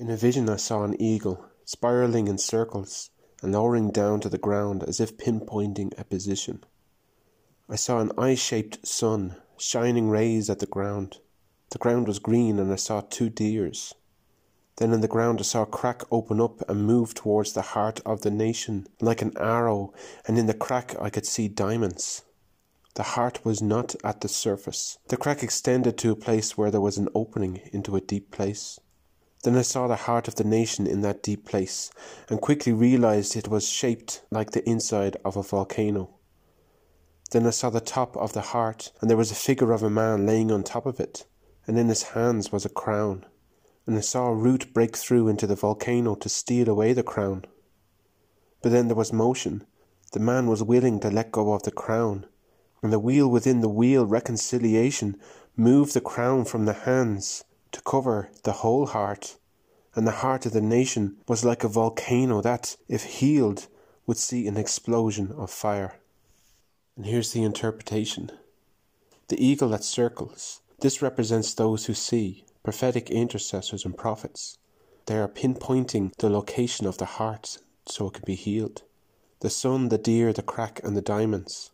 In a vision I saw an eagle, spiraling in circles and lowering down to the ground as if pinpointing a position. I saw an eye-shaped sun, shining rays at the ground. The ground was green and I saw two deers. Then in the ground I saw a crack open up and move towards the heart of the nation like an arrow, and in the crack I could see diamonds. The heart was not at the surface. The crack extended to a place where there was an opening into a deep place. Then I saw the heart of the nation in that deep place, and quickly realized it was shaped like the inside of a volcano. Then I saw the top of the heart, and there was a figure of a man laying on top of it, and in his hands was a crown. And I saw a root break through into the volcano to steal away the crown. But then there was motion. The man was willing to let go of the crown, and the wheel within the wheel reconciliation moved the crown from the hands to cover the whole heart. And the heart of the nation was like a volcano that, if healed, would see an explosion of fire. And here's the interpretation the eagle that circles. This represents those who see, prophetic intercessors and prophets. They are pinpointing the location of the heart so it can be healed. The sun, the deer, the crack, and the diamonds.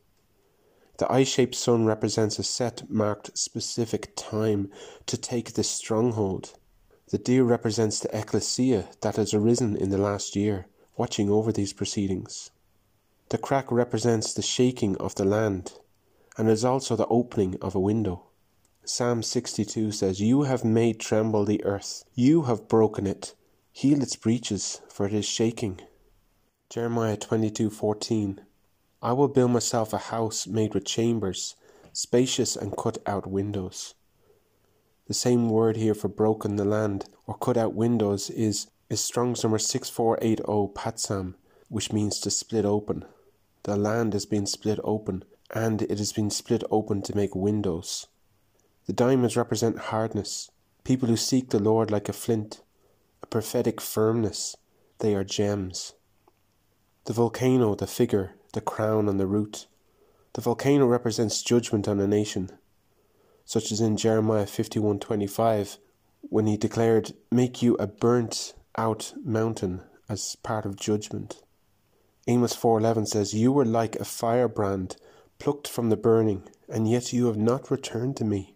The eye shaped sun represents a set, marked, specific time to take this stronghold. The deer represents the ecclesia that has arisen in the last year, watching over these proceedings. The crack represents the shaking of the land, and is also the opening of a window. Psalm 62 says, You have made tremble the earth, you have broken it, heal its breaches, for it is shaking. Jeremiah 22:14 I will build myself a house made with chambers, spacious and cut out windows. The same word here for broken the land or cut out windows is is Strong's number 6480 patsam, which means to split open. The land has been split open, and it has been split open to make windows. The diamonds represent hardness, people who seek the Lord like a flint, a prophetic firmness. They are gems. The volcano, the figure, the crown, and the root. The volcano represents judgment on a nation, such as in Jeremiah 51:25, when he declared, "Make you a burnt out mountain as part of judgment." Amos 4:11 says, "You were like a firebrand plucked from the burning, and yet you have not returned to me."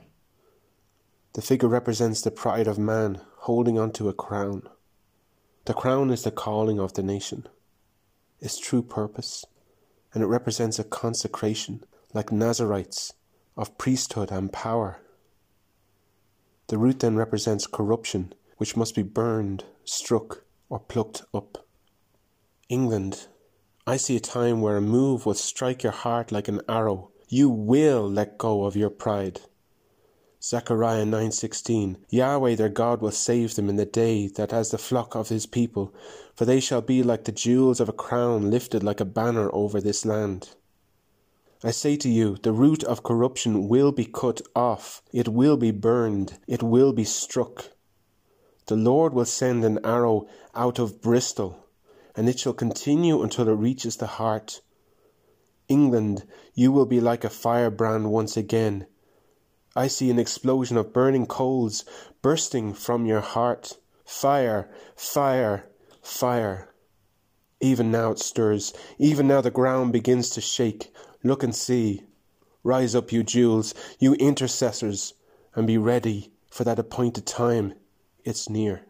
The figure represents the pride of man holding on to a crown. The crown is the calling of the nation, its true purpose, and it represents a consecration, like Nazarites, of priesthood and power. The root then represents corruption, which must be burned, struck, or plucked up. England, I see a time where a move will strike your heart like an arrow. You will let go of your pride. Zechariah 9:16 Yahweh their God will save them in the day that as the flock of his people for they shall be like the jewels of a crown lifted like a banner over this land. I say to you the root of corruption will be cut off. It will be burned. It will be struck. The Lord will send an arrow out of Bristol and it shall continue until it reaches the heart. England you will be like a firebrand once again I see an explosion of burning coals bursting from your heart. Fire, fire, fire. Even now it stirs. Even now the ground begins to shake. Look and see. Rise up, you jewels, you intercessors, and be ready for that appointed time. It's near.